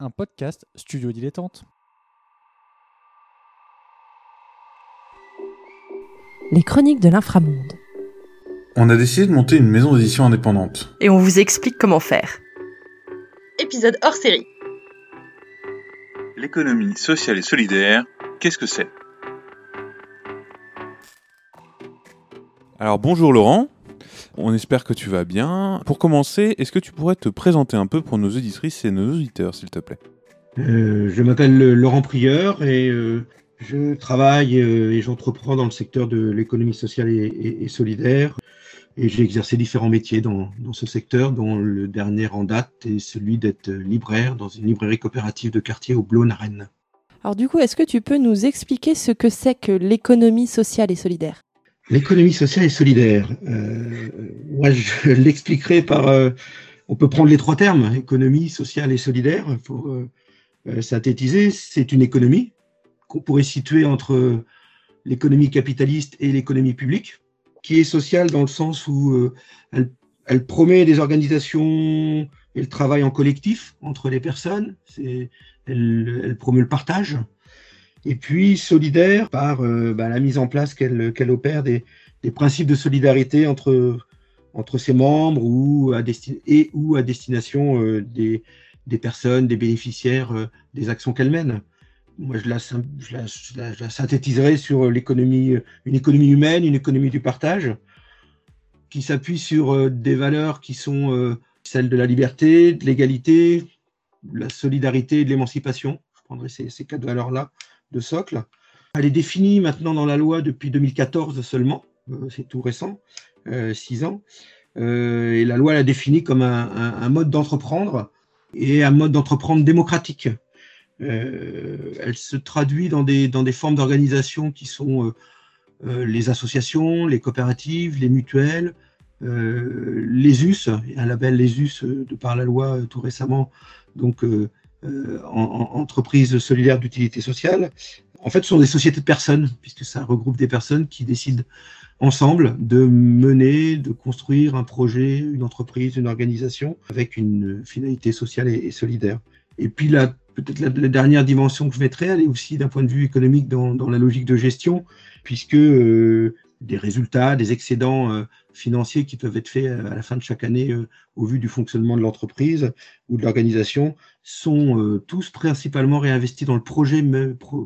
un podcast studio dilettante. Les chroniques de l'inframonde. On a décidé de monter une maison d'édition indépendante. Et on vous explique comment faire. Épisode hors série. L'économie sociale et solidaire, qu'est-ce que c'est? Alors bonjour Laurent, on espère que tu vas bien. Pour commencer, est-ce que tu pourrais te présenter un peu pour nos auditrices et nos auditeurs, s'il te plaît? Euh, je m'appelle Laurent Prieur et euh, je travaille euh, et j'entreprends dans le secteur de l'économie sociale et, et- et solidaire. Et j'ai exercé différents métiers dans, dans ce secteur, dont le dernier en date est celui d'être libraire dans une librairie coopérative de quartier au Blône à Rennes. Alors du coup, est-ce que tu peux nous expliquer ce que c'est que l'économie sociale et solidaire? L'économie sociale et solidaire. Euh, moi, je l'expliquerai par. euh, on peut prendre les trois termes économie sociale et solidaire. Faut euh, synthétiser. C'est une économie qu'on pourrait situer entre l'économie capitaliste et l'économie publique, qui est sociale dans le sens où elle, promet des organisations et le travail en collectif entre les personnes. Elle, elle promeut le partage et puis solidaire par euh, bah, la mise en place qu'elle qu'elle opère des, des principes de solidarité entre, entre ses membres ou à et ou à destination euh, des, des personnes, des bénéficiaires euh, des actions qu'elle mène. Moi, je la, synthétiserai sur l'économie, une économie humaine, une économie du partage, qui s'appuie sur des valeurs qui sont celles de la liberté, de l'égalité, de la solidarité et de l'émancipation. Je prendrai ces, ces quatre valeurs-là de socle. Elle est définie maintenant dans la loi depuis 2014 seulement, euh, c'est tout récent, euh, six ans. Euh, et la loi l'a définie comme un, mode d'entreprendre et un mode d'entreprendre démocratique. Elle se traduit dans des, dans des formes d'organisation qui sont les associations, les coopératives, les mutuelles, les US, un label les US de par la loi tout récemment, donc euh, en, en- entreprise solidaire d'utilité sociale. En fait, ce sont des sociétés de personnes, puisque ça regroupe des personnes qui décident ensemble de mener, de construire un projet, une entreprise, une organisation avec une finalité sociale et, solidaire. Et puis peut-être la, dernière dimension que je mettrais, elle est aussi d'un point de vue économique dans, dans la logique de gestion, puisque euh, des résultats, des excédents euh, financiers qui peuvent être faits à la fin de chaque année euh, au vu du fonctionnement de l'entreprise ou de l'organisation sont euh, tous principalement réinvestis dans le projet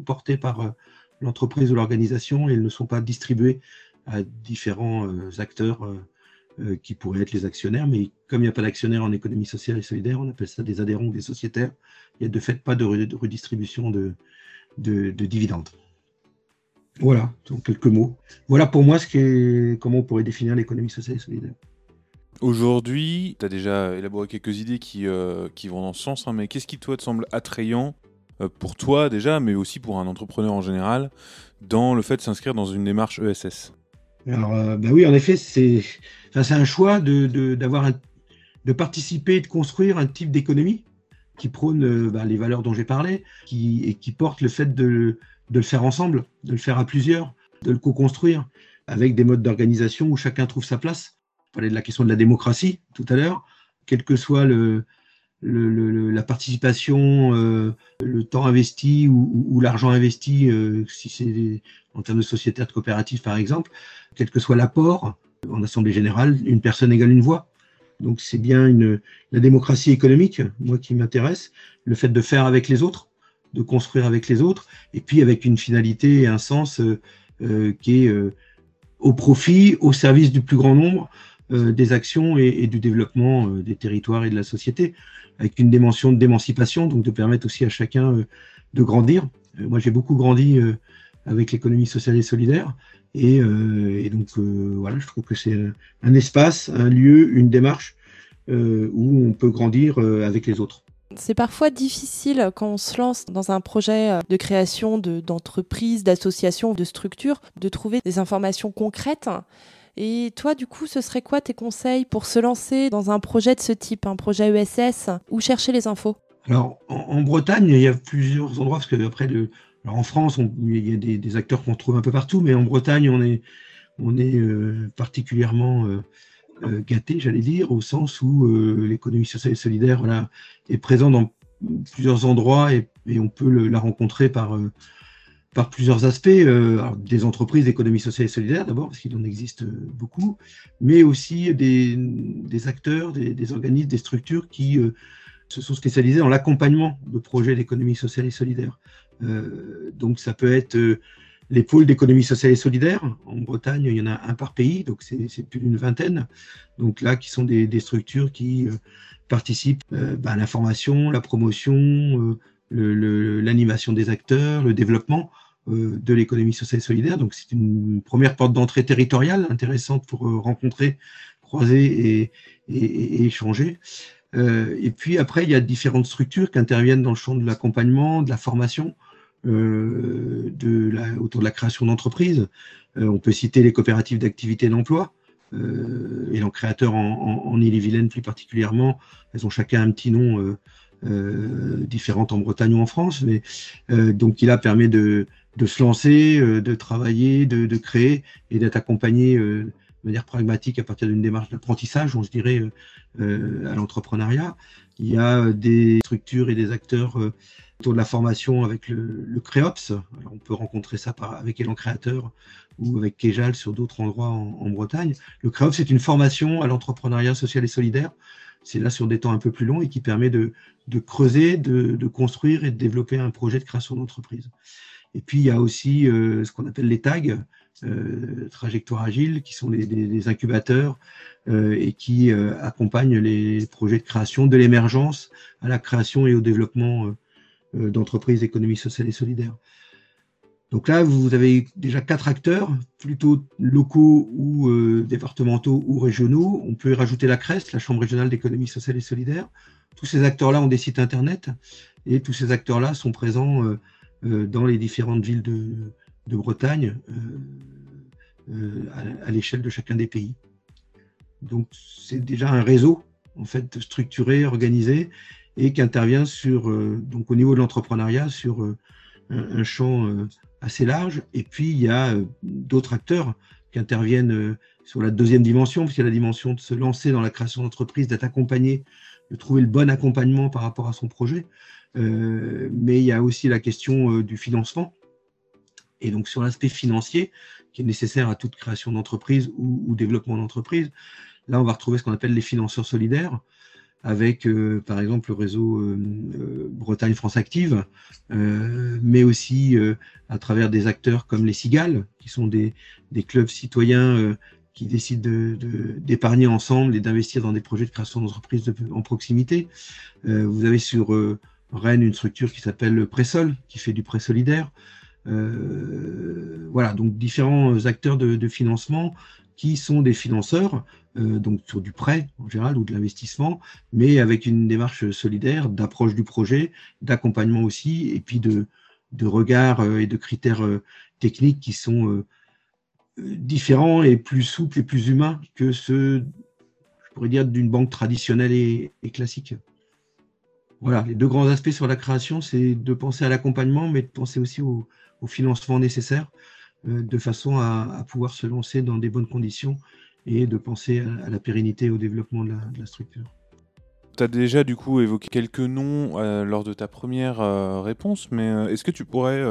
porté par euh, l'entreprise ou l'organisation et ils ne sont pas distribués à différents euh, acteurs euh, euh, qui pourraient être les actionnaires. Mais comme il n'y a pas d'actionnaires en économie sociale et solidaire, on appelle ça des adhérents ou des sociétaires. Il n'y a de fait pas de, re- de redistribution de dividendes. Voilà, en quelques mots. Voilà pour moi ce qui est, comment on pourrait définir l'économie sociale et solidaire. Aujourd'hui, tu as déjà élaboré quelques idées qui, euh, qui vont dans ce sens, hein, mais qu'est-ce qui toi te semble attrayant euh, pour toi déjà, mais aussi pour un entrepreneur en général, dans le fait de s'inscrire dans une démarche ESS Alors, euh, ben oui, en effet, c'est enfin, un choix de, de, d'avoir un- de participer, de construire un type d'économie qui prône euh, ben, les valeurs dont j'ai parlé qui, et qui porte le fait de, de le faire ensemble, de le faire à plusieurs, de le co-construire avec des modes d'organisation où chacun trouve sa place. On parlait de la question de la démocratie tout à l'heure, quel que soit le, la participation, euh, le temps investi ou, l'argent investi, euh, si c'est en termes de sociétaire de coopérative par exemple, quel que soit l'apport, en assemblée générale, une personne égale une voix. Donc c'est bien la démocratie économique, moi qui m'intéresse, le fait de faire avec les autres, de construire avec les autres, et puis avec une finalité et un sens euh, euh, qui est euh, au profit, au service du plus grand nombre des actions et, et du développement des territoires et de la société, avec une dimension d'émancipation, donc de permettre aussi à chacun de grandir. Moi j'ai beaucoup grandi avec l'économie sociale et solidaire. Et, euh, et donc euh, voilà, je trouve que c'est un- espace, un lieu, une démarche euh, où on peut grandir avec les autres. C'est parfois difficile quand on se lance dans un projet de création de- d'entreprise, d'association, de structure, de trouver des informations concrètes. Et toi, du coup, ce serait quoi tes conseils pour se lancer dans un projet de ce type, un projet ESS, ou chercher les infos? Alors en, en Bretagne, il y a plusieurs endroits, parce que après, le, en France, il y a des, des acteurs qu'on trouve un peu partout, mais en Bretagne, on est, euh, particulièrement euh, euh, gâté, j'allais dire, au sens où euh, l'économie sociale et solidaire est présente dans plusieurs endroits et, on peut la rencontrer par, par plusieurs aspects. des entreprises d'économie sociale et solidaire d'abord, parce qu'il en existe beaucoup, mais aussi des, acteurs, des, organismes, des structures qui se sont spécialisés dans l'accompagnement de projets d'économie sociale et solidaire. Donc ça peut être les pôles d'économie sociale et solidaire. En Bretagne, il y en a un par pays, donc c'est plus d'une vingtaine. Donc là, qui sont des, structures qui euh, participent euh, bah, à l'information, la promotion, euh, l'animation des acteurs, le développement de l'économie sociale et solidaire. Donc c'est une première porte d'entrée territoriale intéressante pour rencontrer, croiser et échanger. Et puis après, il y a différentes structures qui interviennent dans le champ de l'accompagnement, de la formation, euh, de la, autour de la création d'entreprises. Euh, on peut citer les coopératives d'activité d'emploi, euh, et les créateurs en, en, Ille-et-Vilaine plus particulièrement. Elles ont chacun un petit nom différent en Bretagne ou en France, mais donc qui là permet de, de se lancer, de travailler, de, de créer et d'être accompagné de manière pragmatique à partir d'une démarche d'apprentissage, on se dirait, à l'entrepreneuriat. Il y a des structures et des acteurs autour de la formation avec le, le CREOPS. on peut rencontrer ça avec Elan Créateur ou avec Kejal sur d'autres endroits en, Bretagne. Le CREOPS, c'est une formation à l'entrepreneuriat social et solidaire. C'est là sur des temps un peu plus longs et qui permet de, creuser, de, construire et de développer un projet de création d'entreprise. Et puis, il y a aussi euh, ce qu'on appelle les tags, euh, trajectoires agiles, qui sont les, incubateurs euh, et qui euh, accompagnent les projets de création, de l'émergence à la création et au développement d'entreprises d'économie sociale et solidaire. Donc là, vous avez déjà quatre acteurs, plutôt locaux ou départementaux ou régionaux. On peut y rajouter la CREST, la Chambre régionale d'économie sociale et solidaire. Tous ces acteurs-là ont des sites internet et tous ces acteurs-là sont présents dans les différentes villes de, Bretagne à, à l'échelle de chacun des pays. Donc c'est déjà un réseau en fait structuré, organisé et qui intervient sur, euh, donc au niveau de l'entrepreneuriat sur euh, un, champ euh, assez large. Et puis, il y a d'autres acteurs qui interviennent sur la deuxième dimension, parce qu'il y a la dimension de se lancer dans la création d'entreprise, d'être accompagné, de trouver le bon accompagnement par rapport à son projet. mais il y a aussi la question du financement. Et donc, sur l'aspect financier, qui est nécessaire à toute création d'entreprise ou, développement d'entreprise, là, on va retrouver ce qu'on appelle les financeurs solidaires avec euh, par exemple le réseau euh, euh, Bretagne France Active, mais aussi à travers des acteurs comme les Cigales, qui sont des, clubs citoyens qui décident d'épargner de, ensemble et d'investir dans des projets de création d'entreprises en proximité. vous avez sur Rennes une structure qui s'appelle Pressol, qui fait du prêt solidaire. Voilà, donc différents acteurs de, financement qui sont des financeurs, euh, donc sur du prêt en général ou de l'investissement, mais avec une démarche solidaire, d'approche du projet, d'accompagnement aussi, et puis de, de regard euh, et de critères euh, techniques qui sont différents et plus souples et plus humains que ceux, je pourrais dire, d'une banque traditionnelle et, classique. Voilà, les deux grands aspects sur la création, c'est de penser à l'accompagnement, mais de penser aussi au, au financement nécessaire euh, de façon à, pouvoir se lancer dans des bonnes conditions et de penser à, la pérennité et au développement de la, structure. Tu as déjà du coup évoqué quelques noms euh, lors de ta première euh, réponse, mais est-ce que tu pourrais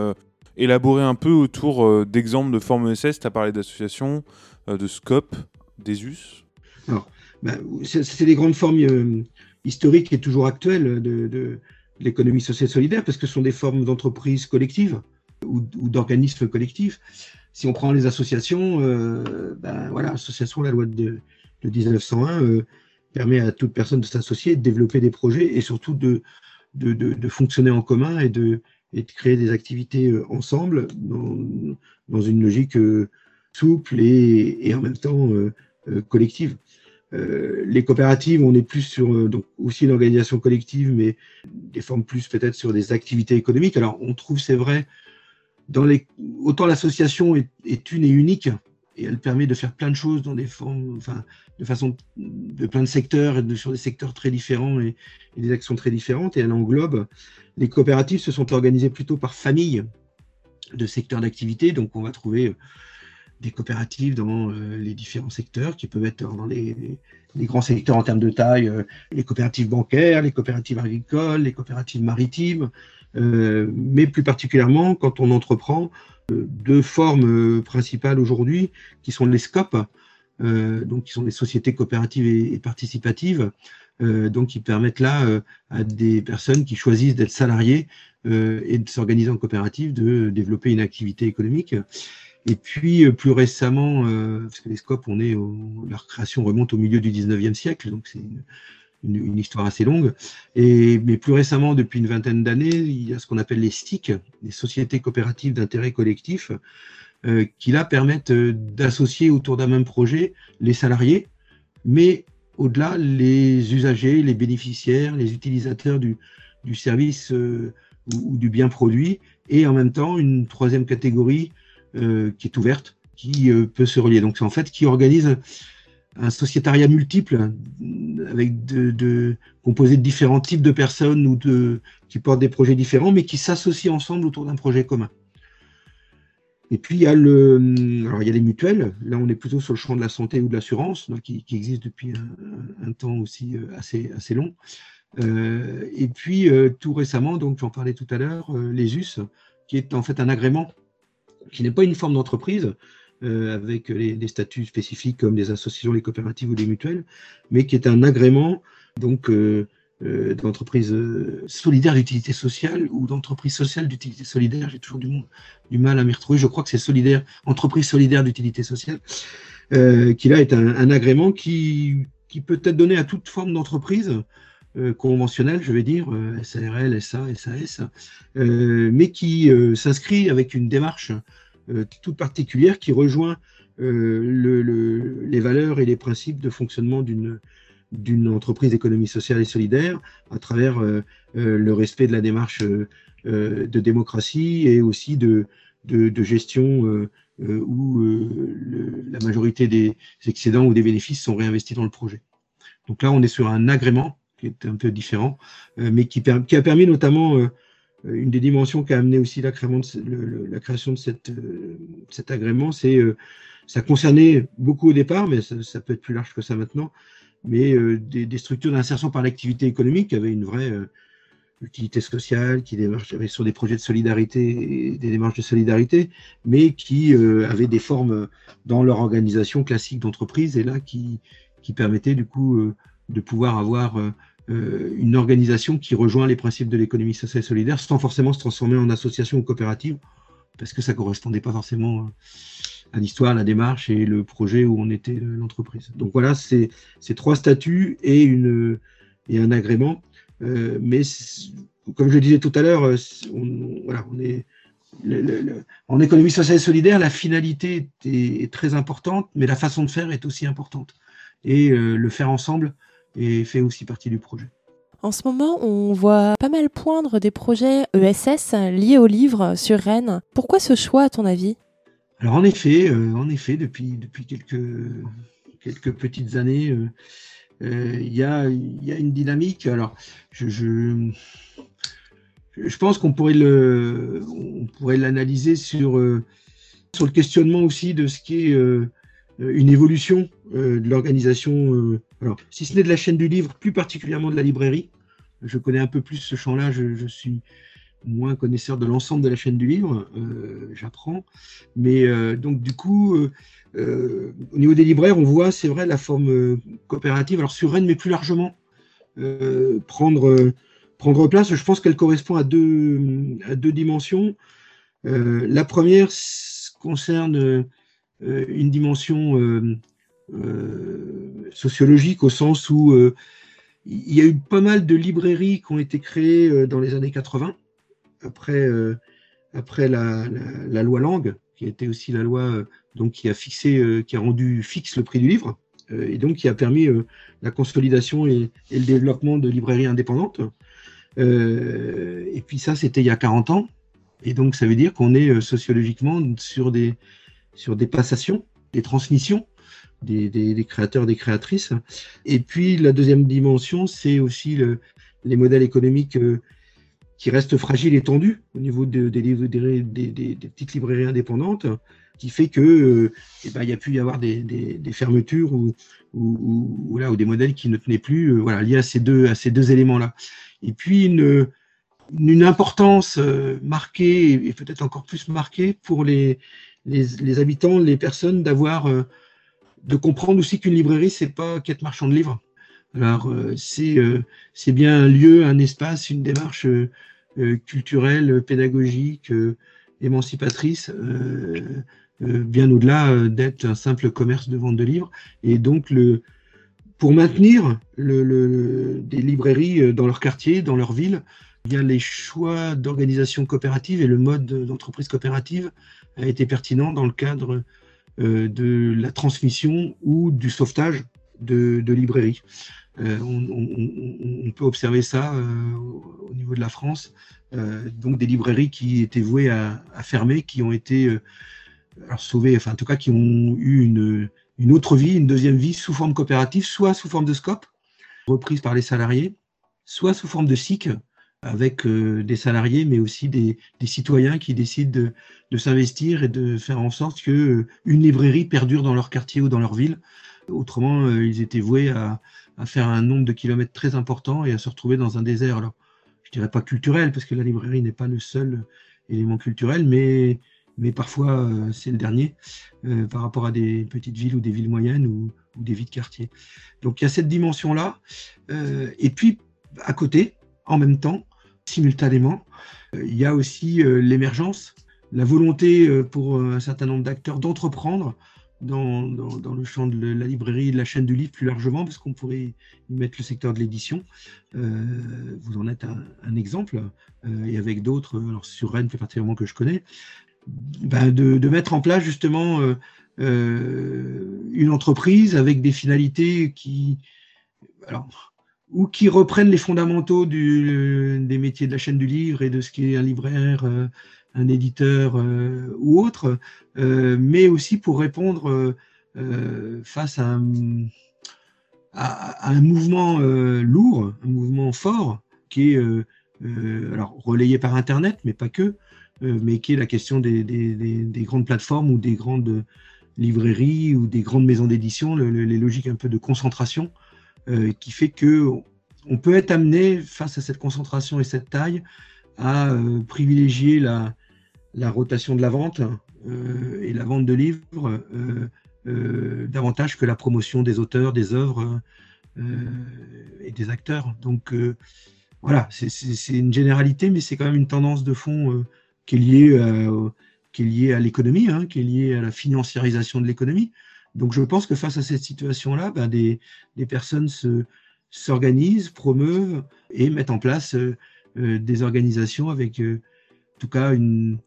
élaborer un peu autour d'exemples de formes ESS Tu as parlé d'associations, de scope, d'ESUS Alors, bah, c'est des grandes formes historiques et toujours actuelles de, de l'économie sociale solidaire parce que ce sont des formes d'entreprise collectives ou, d'organismes collectifs. Si on prend les associations, euh, ben voilà, l'association, la loi de, 1901 euh, permet à toute personne de s'associer, de développer des projets et surtout de, fonctionner en commun et de, créer des activités euh, ensemble dans, une logique souple et, et, en même temps collective. les coopératives, on est plus sur donc aussi une organisation collective, mais des formes plus peut-être sur des activités économiques. Alors on trouve, c'est vrai, autant l'association est, une et unique, et elle permet de faire plein de choses dans des formes, enfin, de façon, de plein de secteurs, et de, sur des secteurs très différents et, des actions très différentes, et elle englobe. Les coopératives se sont organisées plutôt par famille de secteurs d'activité, donc on va trouver des coopératives dans euh, les différents secteurs qui peuvent être dans les, les grands secteurs en termes de taille, les coopératives bancaires, les coopératives agricoles, les coopératives maritimes, mais plus particulièrement quand on entreprend deux formes principales aujourd'hui, qui sont les SCOP, donc qui sont des sociétés coopératives et, participatives, donc qui permettent là à des personnes qui choisissent d'être salariés et de s'organiser en coopérative de développer une activité économique. Et puis plus récemment, parce que les SCOP, on est leur création remonte au milieu du 19e siècle, donc c'est une, histoire assez longue. Et, mais plus récemment, depuis une vingtaine d'années, il y a ce qu'on appelle les STIC, les sociétés coopératives d'intérêt collectif, euh, qui là permettent euh, d'associer autour d'un même projet les salariés, mais au-delà, les usagers, les bénéficiaires, les utilisateurs du, du service euh, ou, du bien produit, et en même temps une troisième catégorie qui est ouverte, qui peut se relier. Donc c'est en fait qui organise un sociétariat multiple composé de différents types de personnes ou de qui portent des projets différents, mais qui s'associent ensemble autour d'un projet commun. Et puis il y a le, alors il y a les mutuelles. Là, on est plutôt sur le champ de la santé ou de l'assurance, qui, existe depuis un, temps aussi euh, assez assez long. Euh, et puis euh, tout récemment, donc j'en parlais tout à l'heure, les US, qui est en fait un agrément qui n'est pas une forme d'entreprise, euh, avec les, statuts spécifiques comme les associations, les coopératives ou les mutuelles, mais qui est un agrément donc euh, euh, solidaire d'utilité sociale ou d'entreprise sociale d'utilité solidaire. J'ai toujours du, mal à m'y retrouver. Je crois que c'est solidaire, entreprise solidaire d'utilité sociale, qui là est un, agrément qui, qui peut être donné à toute forme d'entreprise. conventionnelle, je vais dire, SARL, SA, SAS, mais qui s'inscrit avec une démarche euh, toute particulière qui rejoint euh, les valeurs et les principes de fonctionnement d'une d'une entreprise d'économie sociale et solidaire à travers euh, le respect de la démarche de démocratie et aussi de, de, gestion où la majorité des excédents ou des bénéfices sont réinvestis dans le projet. Donc là, on est sur un agrément qui est un peu différent, mais qui, a permis notamment euh, une des dimensions qui a amené aussi la, création de euh, cet agrément, c'est euh, ça concernait beaucoup au départ, mais ça, peut être plus large que ça maintenant, mais des, structures d'insertion par l'activité économique qui avaient une vraie utilité sociale, qui démarchaient sur des projets de solidarité, des démarches de solidarité, mais qui avaient des formes dans leur organisation classique d'entreprise et là qui, qui permettaient du coup de pouvoir avoir euh, une organisation qui rejoint les principes de l'économie sociale et solidaire sans forcément se transformer en association ou coopérative, parce que ça correspondait pas forcément euh, à l'histoire, la démarche et le projet où on était euh, l'entreprise. Donc voilà, c'est trois statuts et, un agrément. mais comme je le disais tout à l'heure, en économie sociale et solidaire, la finalité est, très importante, mais la façon de faire est aussi importante. Et le faire ensemble, et fait aussi partie du projet. En ce moment, on voit pas mal poindre des projets ESS liés au livre sur Rennes. Pourquoi ce choix, à ton avis? Alors en effet, euh, en effet, depuis, depuis quelques, quelques petites années, euh, euh, il y, a, y, a, une dynamique. Alors, je, je, je pense qu'on pourrait le, on pourrait l'analyser sur, sur le questionnement aussi de ce qui est une évolution de l'organisation alors, si ce n'est de la chaîne du livre, plus particulièrement de la librairie, je connais un peu plus ce champ-là, je, suis moins connaisseur de l'ensemble de la chaîne du livre, euh, j'apprends. Mais euh, donc du coup, euh, au niveau des libraires, on voit, c'est vrai, la forme coopérative, alors sur Rennes, mais plus largement, prendre, prendre place. Je pense qu'elle correspond à deux, à deux dimensions. la première concerne une dimension euh, sociologique au sens où euh, il y a eu pas mal de librairies qui ont été créées euh, dans les années 80, après, après la, loi Langue, qui été aussi la loi donc, qui a fixé, qui a rendu fixe le prix du livre, et donc qui a permis la consolidation et, le développement de librairies indépendantes. et puis ça, c'était il y a 40 ans. Et donc, ça veut dire qu'on est sociologiquement sur des, sur des passations, des transmissions des, créateurs, des créatrices. Et puis la deuxième dimension, c'est aussi le, les modèles économiques euh, qui reste fragile et tendu au niveau des, petites librairies indépendantes, qui fait que eh ben, y a pu y avoir des, fermetures ou, ou, des modèles qui ne tenaient plus, euh, voilà, liés à ces deux, ces deux éléments-là. Et puis une, importance euh, marquée et peut-être encore plus marquée pour les, les, habitants, les personnes, d'avoir, euh, de comprendre aussi qu'une librairie, c'est pas qu'être marchand de livres. Alors c'est c'est bien un lieu, un espace, une démarche culturelle, pédagogique, émancipatrice. Euh, bien au-delà euh, d'être un simple commerce de vente de livres. Et donc, le, pour maintenir des librairies euh, dans leur quartier, dans leur ville, bien les choix d'organisation coopérative et le mode d'entreprise coopérative a été pertinent dans le cadre de la transmission ou du sauvetage de, librairies. on, peut observer ça au niveau de la France, donc des librairies qui étaient vouées à, fermer, qui ont été sauvés, enfin en tout cas qui ont eu une, une, autre vie, une deuxième vie sous forme coopérative, soit sous forme de scope, reprise par les salariés, soit sous forme de SIC, avec euh, des salariés, mais aussi des, citoyens qui décident de, s'investir et de faire en sorte que euh, une librairie perdure dans leur quartier ou dans leur ville. Autrement, euh, ils étaient voués à, faire un nombre de kilomètres très important et à se retrouver dans un désert. Alors, je dirais pas culturel, parce que la librairie n'est pas le seul élément culturel, mais mais parfois c'est le dernier par rapport à des petites villes ou des villes moyennes ou, des villes de quartier. Donc il y a cette dimension-là. Et puis à côté, en même temps, simultanément, il y a aussi l'émergence, la volonté pour un certain nombre d'acteurs d'entreprendre dans, le champ de la librairie de la chaîne du livre plus largement, parce qu'on pourrait y mettre le secteur de l'édition. vous en êtes un, exemple, et avec d'autres, alors sur Rennes plus particulièrement que je connais, ben, de, mettre en place justement euh, euh, une entreprise avec des finalités qui, ou qui reprennent les fondamentaux des métiers de la chaîne du livre et de ce qu'est un libraire, euh, un éditeur ou autre, mais aussi pour répondre face à un, mouvement lourd, un mouvement fort qui est alors relayé par Internet, mais pas que, euh, mais qui est la question des, grandes plateformes ou des grandes librairies ou des grandes maisons d'édition, les logiques un peu de concentration, euh, qui fait que on peut être amené face à cette concentration et cette taille à euh, privilégier la, rotation de la vente et la vente de livres davantage que la promotion des auteurs, des œuvres et des acteurs. Donc voilà, c'est une généralité, mais c'est quand même une tendance de fond qui est lié, euh, qui est lié à l'économie, hein, qui est lié à la financiarisation de l'économie. Donc je pense que face à cette situation-là, ben, des, personnes se, s'organisent, promeuvent et mettent en place euh, euh, des organisations avec en tout cas une,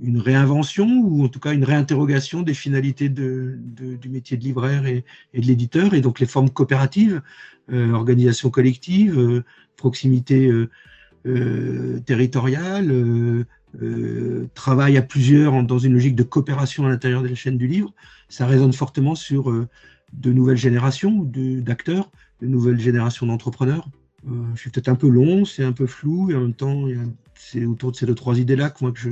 réinvention ou en tout cas une réinterrogation des finalités du métier de libraire et, et, de l'éditeur et donc les formes coopératives, organisation collective, proximité territoriale, euh, travail à plusieurs dans une logique de coopération à l'intérieur de la chaîne du livre, ça résonne fortement sur euh, de nouvelles générations d'acteurs, de, nouvelles générations d'entrepreneurs. Euh, je suis peut-être un peu long, c'est un peu flou, et en même temps, c'est autour de ces deux, trois idées-là que moi je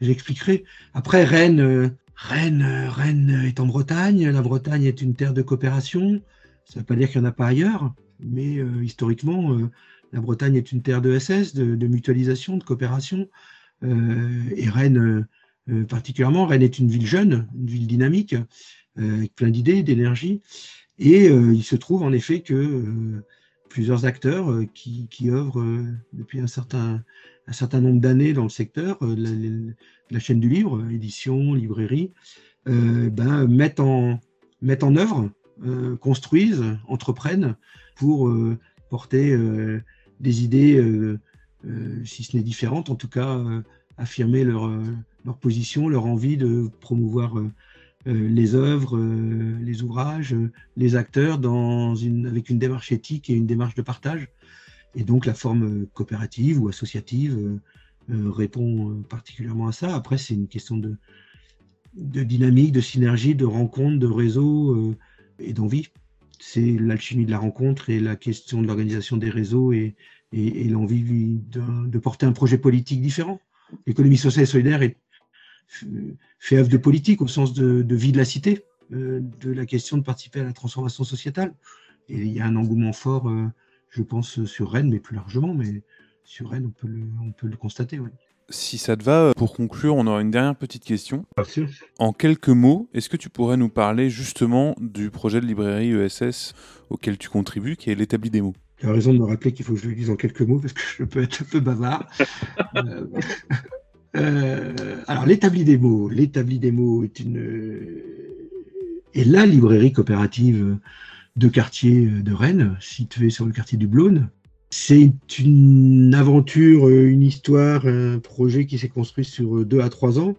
j'expliquerai. Après, Rennes, Rennes, Rennes est en Bretagne. La Bretagne est une terre de coopération. Ça ne veut pas dire qu'il n'y en a pas ailleurs, mais historiquement, la Bretagne est une terre de SS, de mutualisation, de coopération. Euh, et Rennes, euh, particulièrement, Rennes est une ville jeune, une ville dynamique, euh, avec plein d'idées, d'énergie. Et il se trouve en effet que plusieurs acteurs qui, œuvrent depuis un certain, nombre d'années dans le secteur, la, chaîne du livre, édition, librairie, ben, mettent, en, œuvre, construisent, entreprennent pour porter des idées euh, si ce n'est différente, en tout cas euh, affirmer leur, euh, leur position, leur envie de promouvoir les œuvres, les ouvrages, les acteurs avec une démarche éthique et une démarche de partage. Et donc la forme coopérative ou associative répond particulièrement à ça. Après, c'est une question de, de dynamique, de synergie, de rencontre, de réseau et d'envie. C'est l'alchimie de la rencontre et la question de l'organisation des réseaux et, et, l'envie de, porter un projet politique différent. L'économie sociale et solidaire est, fait œuvre de politique au sens de, vie de la cité, euh, de la question de participer à la transformation sociétale. Et il y a un engouement fort, euh, je pense, sur Rennes, mais plus largement, mais sur Rennes, on peut le, on peut le constater. Si ça te va, pour conclure, on aura une dernière petite question. En quelques mots, est-ce que tu pourrais nous parler justement du projet de librairie ESS auquel tu contribues, qui est l'établi des mots? Tu as raison de me rappeler qu'il faut que je le dise en quelques mots, parce que je peux être un peu bavard. Euh, euh, alors, l'établi des mots. L'établi des mots est une est la librairie coopérative de quartier de Rennes, située sur le quartier du Blône. C'est une aventure, une histoire, un projet qui s'est construit sur deux à trois ans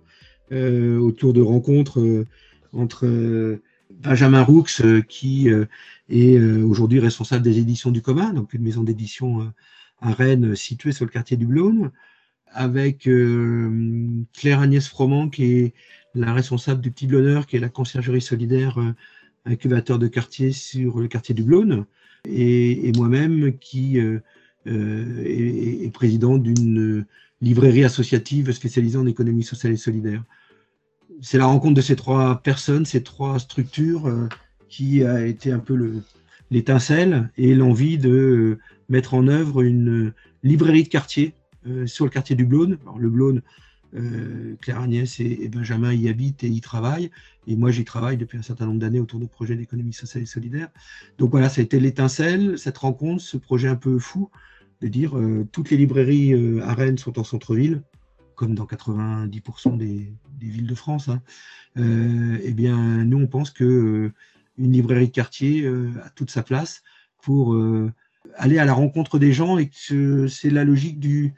euh, autour de rencontres entre Benjamin Roux, qui est aujourd'hui responsable des éditions du commun, donc une maison d'édition à Rennes située sur le quartier du Blône, avec Claire Agnès Froment, qui est la responsable du Petit Blonneur, qui est la conciergerie solidaire incubateur de quartier sur le quartier du Blône, et, moi-même qui euh, euh, est, président d'une librairie associative spécialisée en économie sociale et solidaire. C'est la rencontre de ces trois personnes, ces trois structures, euh, qui a été un peu l'étincelle et l'envie de mettre en œuvre une librairie de quartier sur le quartier du Blône. Le Blône, euh, Claire Agnès et, Benjamin y habitent et y travaillent. Et moi, j'y travaille depuis un certain nombre d'années autour de projets d'économie sociale et solidaire. Donc voilà, ça a été l'étincelle, cette rencontre, ce projet un peu fou de dire euh, toutes les librairies euh, à Rennes sont en centre-ville, comme dans 90% des, villes de France. Hein. eh bien, nous, on pense que une librairie de quartier a toute sa place pour aller à la rencontre des gens et que c'est la logique du,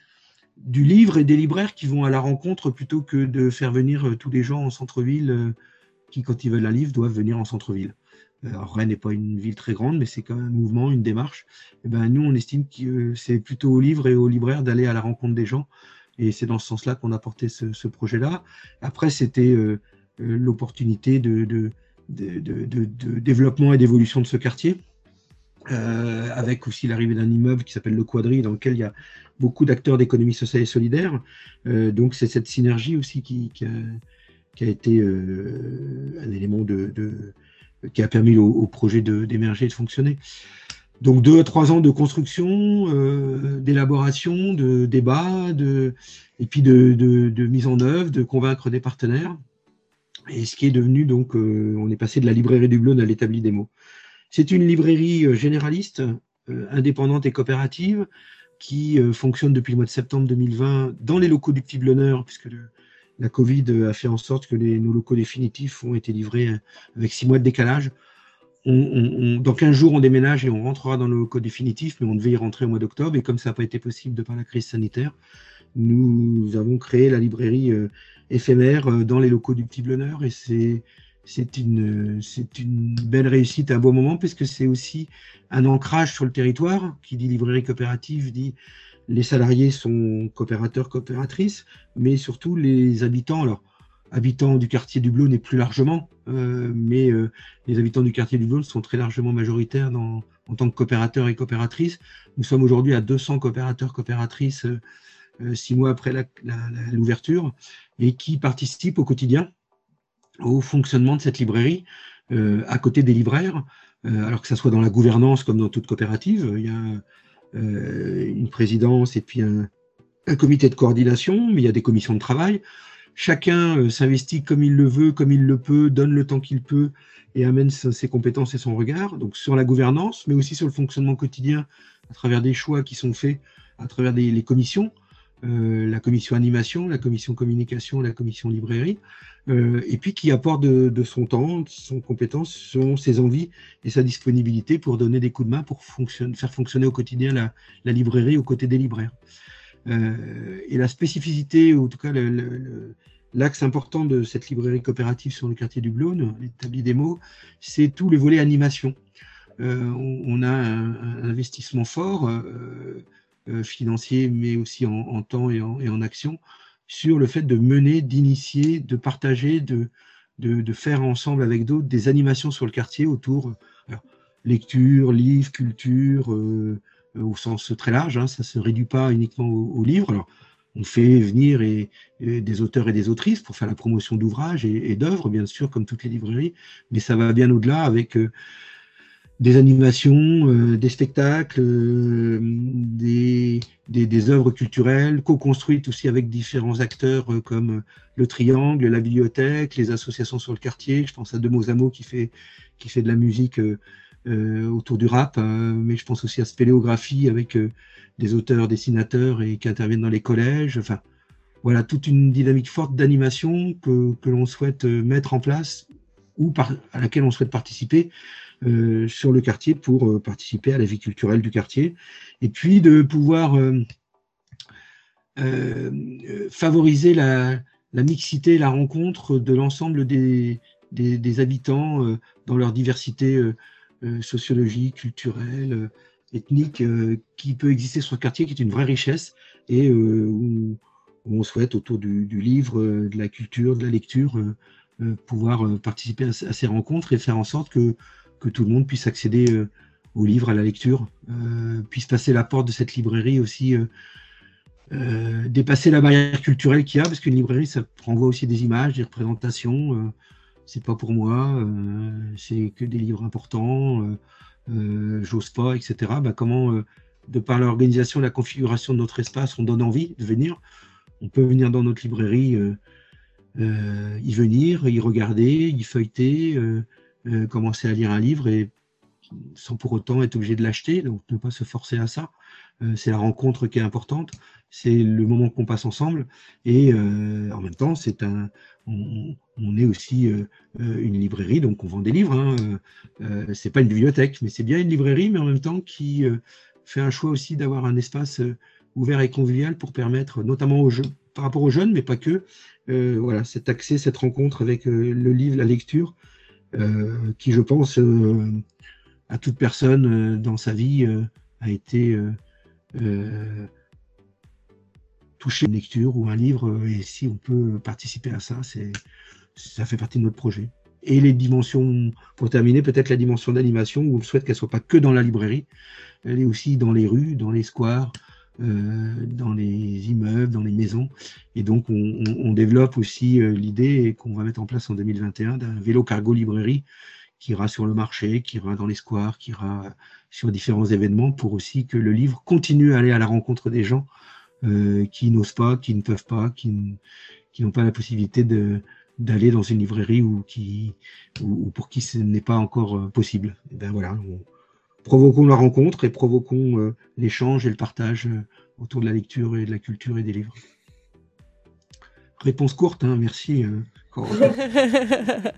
livre et des libraires qui vont à la rencontre plutôt que de faire venir euh, tous les gens en centre-ville euh, qui, quand ils veulent un livre, doivent venir en centre-ville. Euh, alors, Rennes n'est pas une ville très grande, mais c'est quand même un mouvement, une démarche. Et eh ben, nous, on estime que c'est plutôt aux livres et aux libraires d'aller à la rencontre des gens. Et c'est dans ce sens-là qu'on a porté ce, projet-là. Après, c'était l'opportunité de, de, de, développement et d'évolution de ce quartier. Euh, avec aussi l'arrivée d'un immeuble qui s'appelle le Quadri, dans lequel il y a beaucoup d'acteurs d'économie sociale et solidaire. Euh, donc c'est cette synergie aussi qui, a, été euh, un élément qui a permis au, projet d'émerger et de fonctionner. Donc deux à trois ans de construction, d'élaboration, de débat, de, et puis de, mise en œuvre, de convaincre des partenaires. Et ce qui est devenu donc, on est passé de la librairie du Blône à l'établi des mots. C'est une librairie euh, généraliste, euh, indépendante et coopérative qui euh, fonctionne depuis le mois de septembre 2020 dans les locaux du Petit Blonneur, puisque la Covid a fait en sorte que nos locaux définitifs ont été livrés avec six mois de décalage. Dans 15 jours, on déménage et on rentrera dans nos locaux définitifs, mais on devait y rentrer au mois d'octobre. Et comme ça n'a pas été possible de par la crise sanitaire, nous avons créé la librairie éphémère dans les locaux du Petit Blonneur. Et c'est c'est une, c'est une belle réussite, un beau moment, puisque c'est aussi un ancrage sur le territoire. Qui dit librairie coopérative dit les salariés sont coopérateurs, coopératrices, mais surtout les habitants. Alors, habitants du quartier du Blône et plus largement, euh, mais euh, les habitants du quartier du Blône sont très largement majoritaires en tant que coopérateurs et coopératrices. Nous sommes aujourd'hui à 200 coopérateurs, coopératrices, euh, six mois après l'ouverture, et qui participent au quotidien au fonctionnement de cette librairie à côté des libraires, alors que ça soit dans la gouvernance comme dans toute coopérative, il y a une présidence et puis un, comité de coordination, mais il y a des commissions de travail. Chacun s'investit comme il le veut, comme il le peut, donne le temps qu'il peut et amène ses compétences et son regard. Donc sur la gouvernance, mais aussi sur le fonctionnement quotidien à travers des choix qui sont faits à travers les commissions. Euh, la commission animation, la commission communication, la commission librairie, euh, et puis qui apporte de, son temps, son compétence, son, ses envies et sa disponibilité pour donner des coups de main pour faire fonctionner au quotidien la, librairie aux côtés des libraires. Euh, et la spécificité, ou en tout cas l'axe important de cette librairie coopérative sur le quartier du Blône, l'établi des mots, c'est tout le volet animation. on, a un, investissement fort euh, financier, mais aussi en, temps et en, action, sur le fait de mener, d'initier, de partager, de, de, faire ensemble avec d'autres des animations sur le quartier autour alors, lecture, livre, culture, euh, au sens très large. Hein, ça se réduit pas uniquement au, livre. Alors, on fait venir des auteurs et des autrices pour faire la promotion d'ouvrages et, d'œuvres, bien sûr, comme toutes les librairies, mais ça va bien au-delà avec des animations, euh, des spectacles, euh, des, œuvres culturelles co-construites aussi avec différents acteurs euh, comme le Triangle, la bibliothèque, les associations sur le quartier. Je pense à à mots qui fait, qui fait de la musique autour du rap, mais je pense aussi à Spéléographie avec des auteurs, dessinateurs et qui interviennent dans les collèges. Enfin, voilà, toute une dynamique forte d'animation que, l'on souhaite mettre en place ou à laquelle on souhaite participer euh, sur le quartier pour euh, participer à la vie culturelle du quartier, et puis de pouvoir euh, favoriser la, mixité, la rencontre de l'ensemble des, des, habitants dans leur diversité sociologique, culturelle, ethnique, qui peut exister sur le quartier, qui est une vraie richesse, et où, on souhaite, autour du, livre, de la culture, de la lecture, pouvoir participer à, ces rencontres et faire en sorte que que tout le monde puisse accéder euh, au livre, à la lecture, euh, puisse passer la porte de cette librairie aussi, euh, dépasser la barrière culturelle qu'il y a, parce qu'une librairie, ça renvoie aussi des images, des représentations. C'est pas pour moi, c'est que des livres importants, j'ose pas, etc. Bah, comment, de par l'organisation, la configuration de notre espace, on donne envie de venir. On peut venir dans notre librairie, y venir, y regarder, y feuilleter, euh, commencer à lire un livre et sans pour autant être obligé de l'acheter, donc ne pas se forcer à ça. Euh, c'est la rencontre qui est importante, c'est le moment qu'on passe ensemble, et euh, en même temps, c'est un, on, est aussi une librairie, donc on vend des livres. Hein, c'est pas une bibliothèque, mais c'est bien une librairie, mais en même temps qui fait un choix aussi d'avoir un espace ouvert et convivial pour permettre, notamment aux par rapport aux jeunes, mais pas que, voilà, cet accès, cette rencontre avec le livre, la lecture, euh, qui, je pense, euh, à toute personne euh, dans sa vie a été touché une lecture ou un livre. Et si on peut participer à ça, c'est ça fait partie de notre projet. Et les dimensions, pour terminer, peut-être la dimension d'animation, où on souhaite qu'elle soit pas que dans la librairie, elle est aussi dans les rues, dans les squares, euh, dans les immeubles, dans les maisons. Et donc, on, développe aussi euh, l'idée qu'on va mettre en place en 2021 d'un vélo cargo librairie qui ira sur le marché, qui ira dans les squares, qui ira sur différents événements pour aussi que le livre continue à aller à la rencontre des gens euh, qui n'osent pas, qui ne peuvent pas, qui, n'ont pas la possibilité d'aller dans une librairie ou qui ou, pour qui ce n'est pas encore possible. Et ben voilà, provoquons la rencontre et provoquons euh, l'échange et le partage euh, autour de la lecture et de la culture et des livres. Réponse courte, hein, merci. Euh,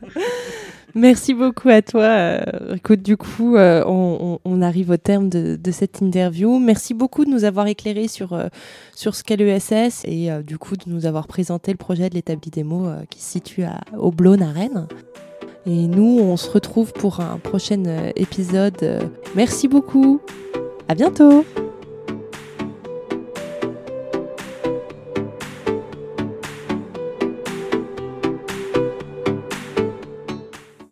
merci beaucoup à toi. écoute, du coup, on, arrive au terme de, cette interview. Merci beaucoup de nous avoir éclairé sur, sur ce qu'est l'ESS et du coup de nous avoir présenté le projet de l'établi mots qui se situe à, Blône à Rennes. Et nous, on se retrouve pour un prochain euh, épisode. Merci beaucoup. À bientôt.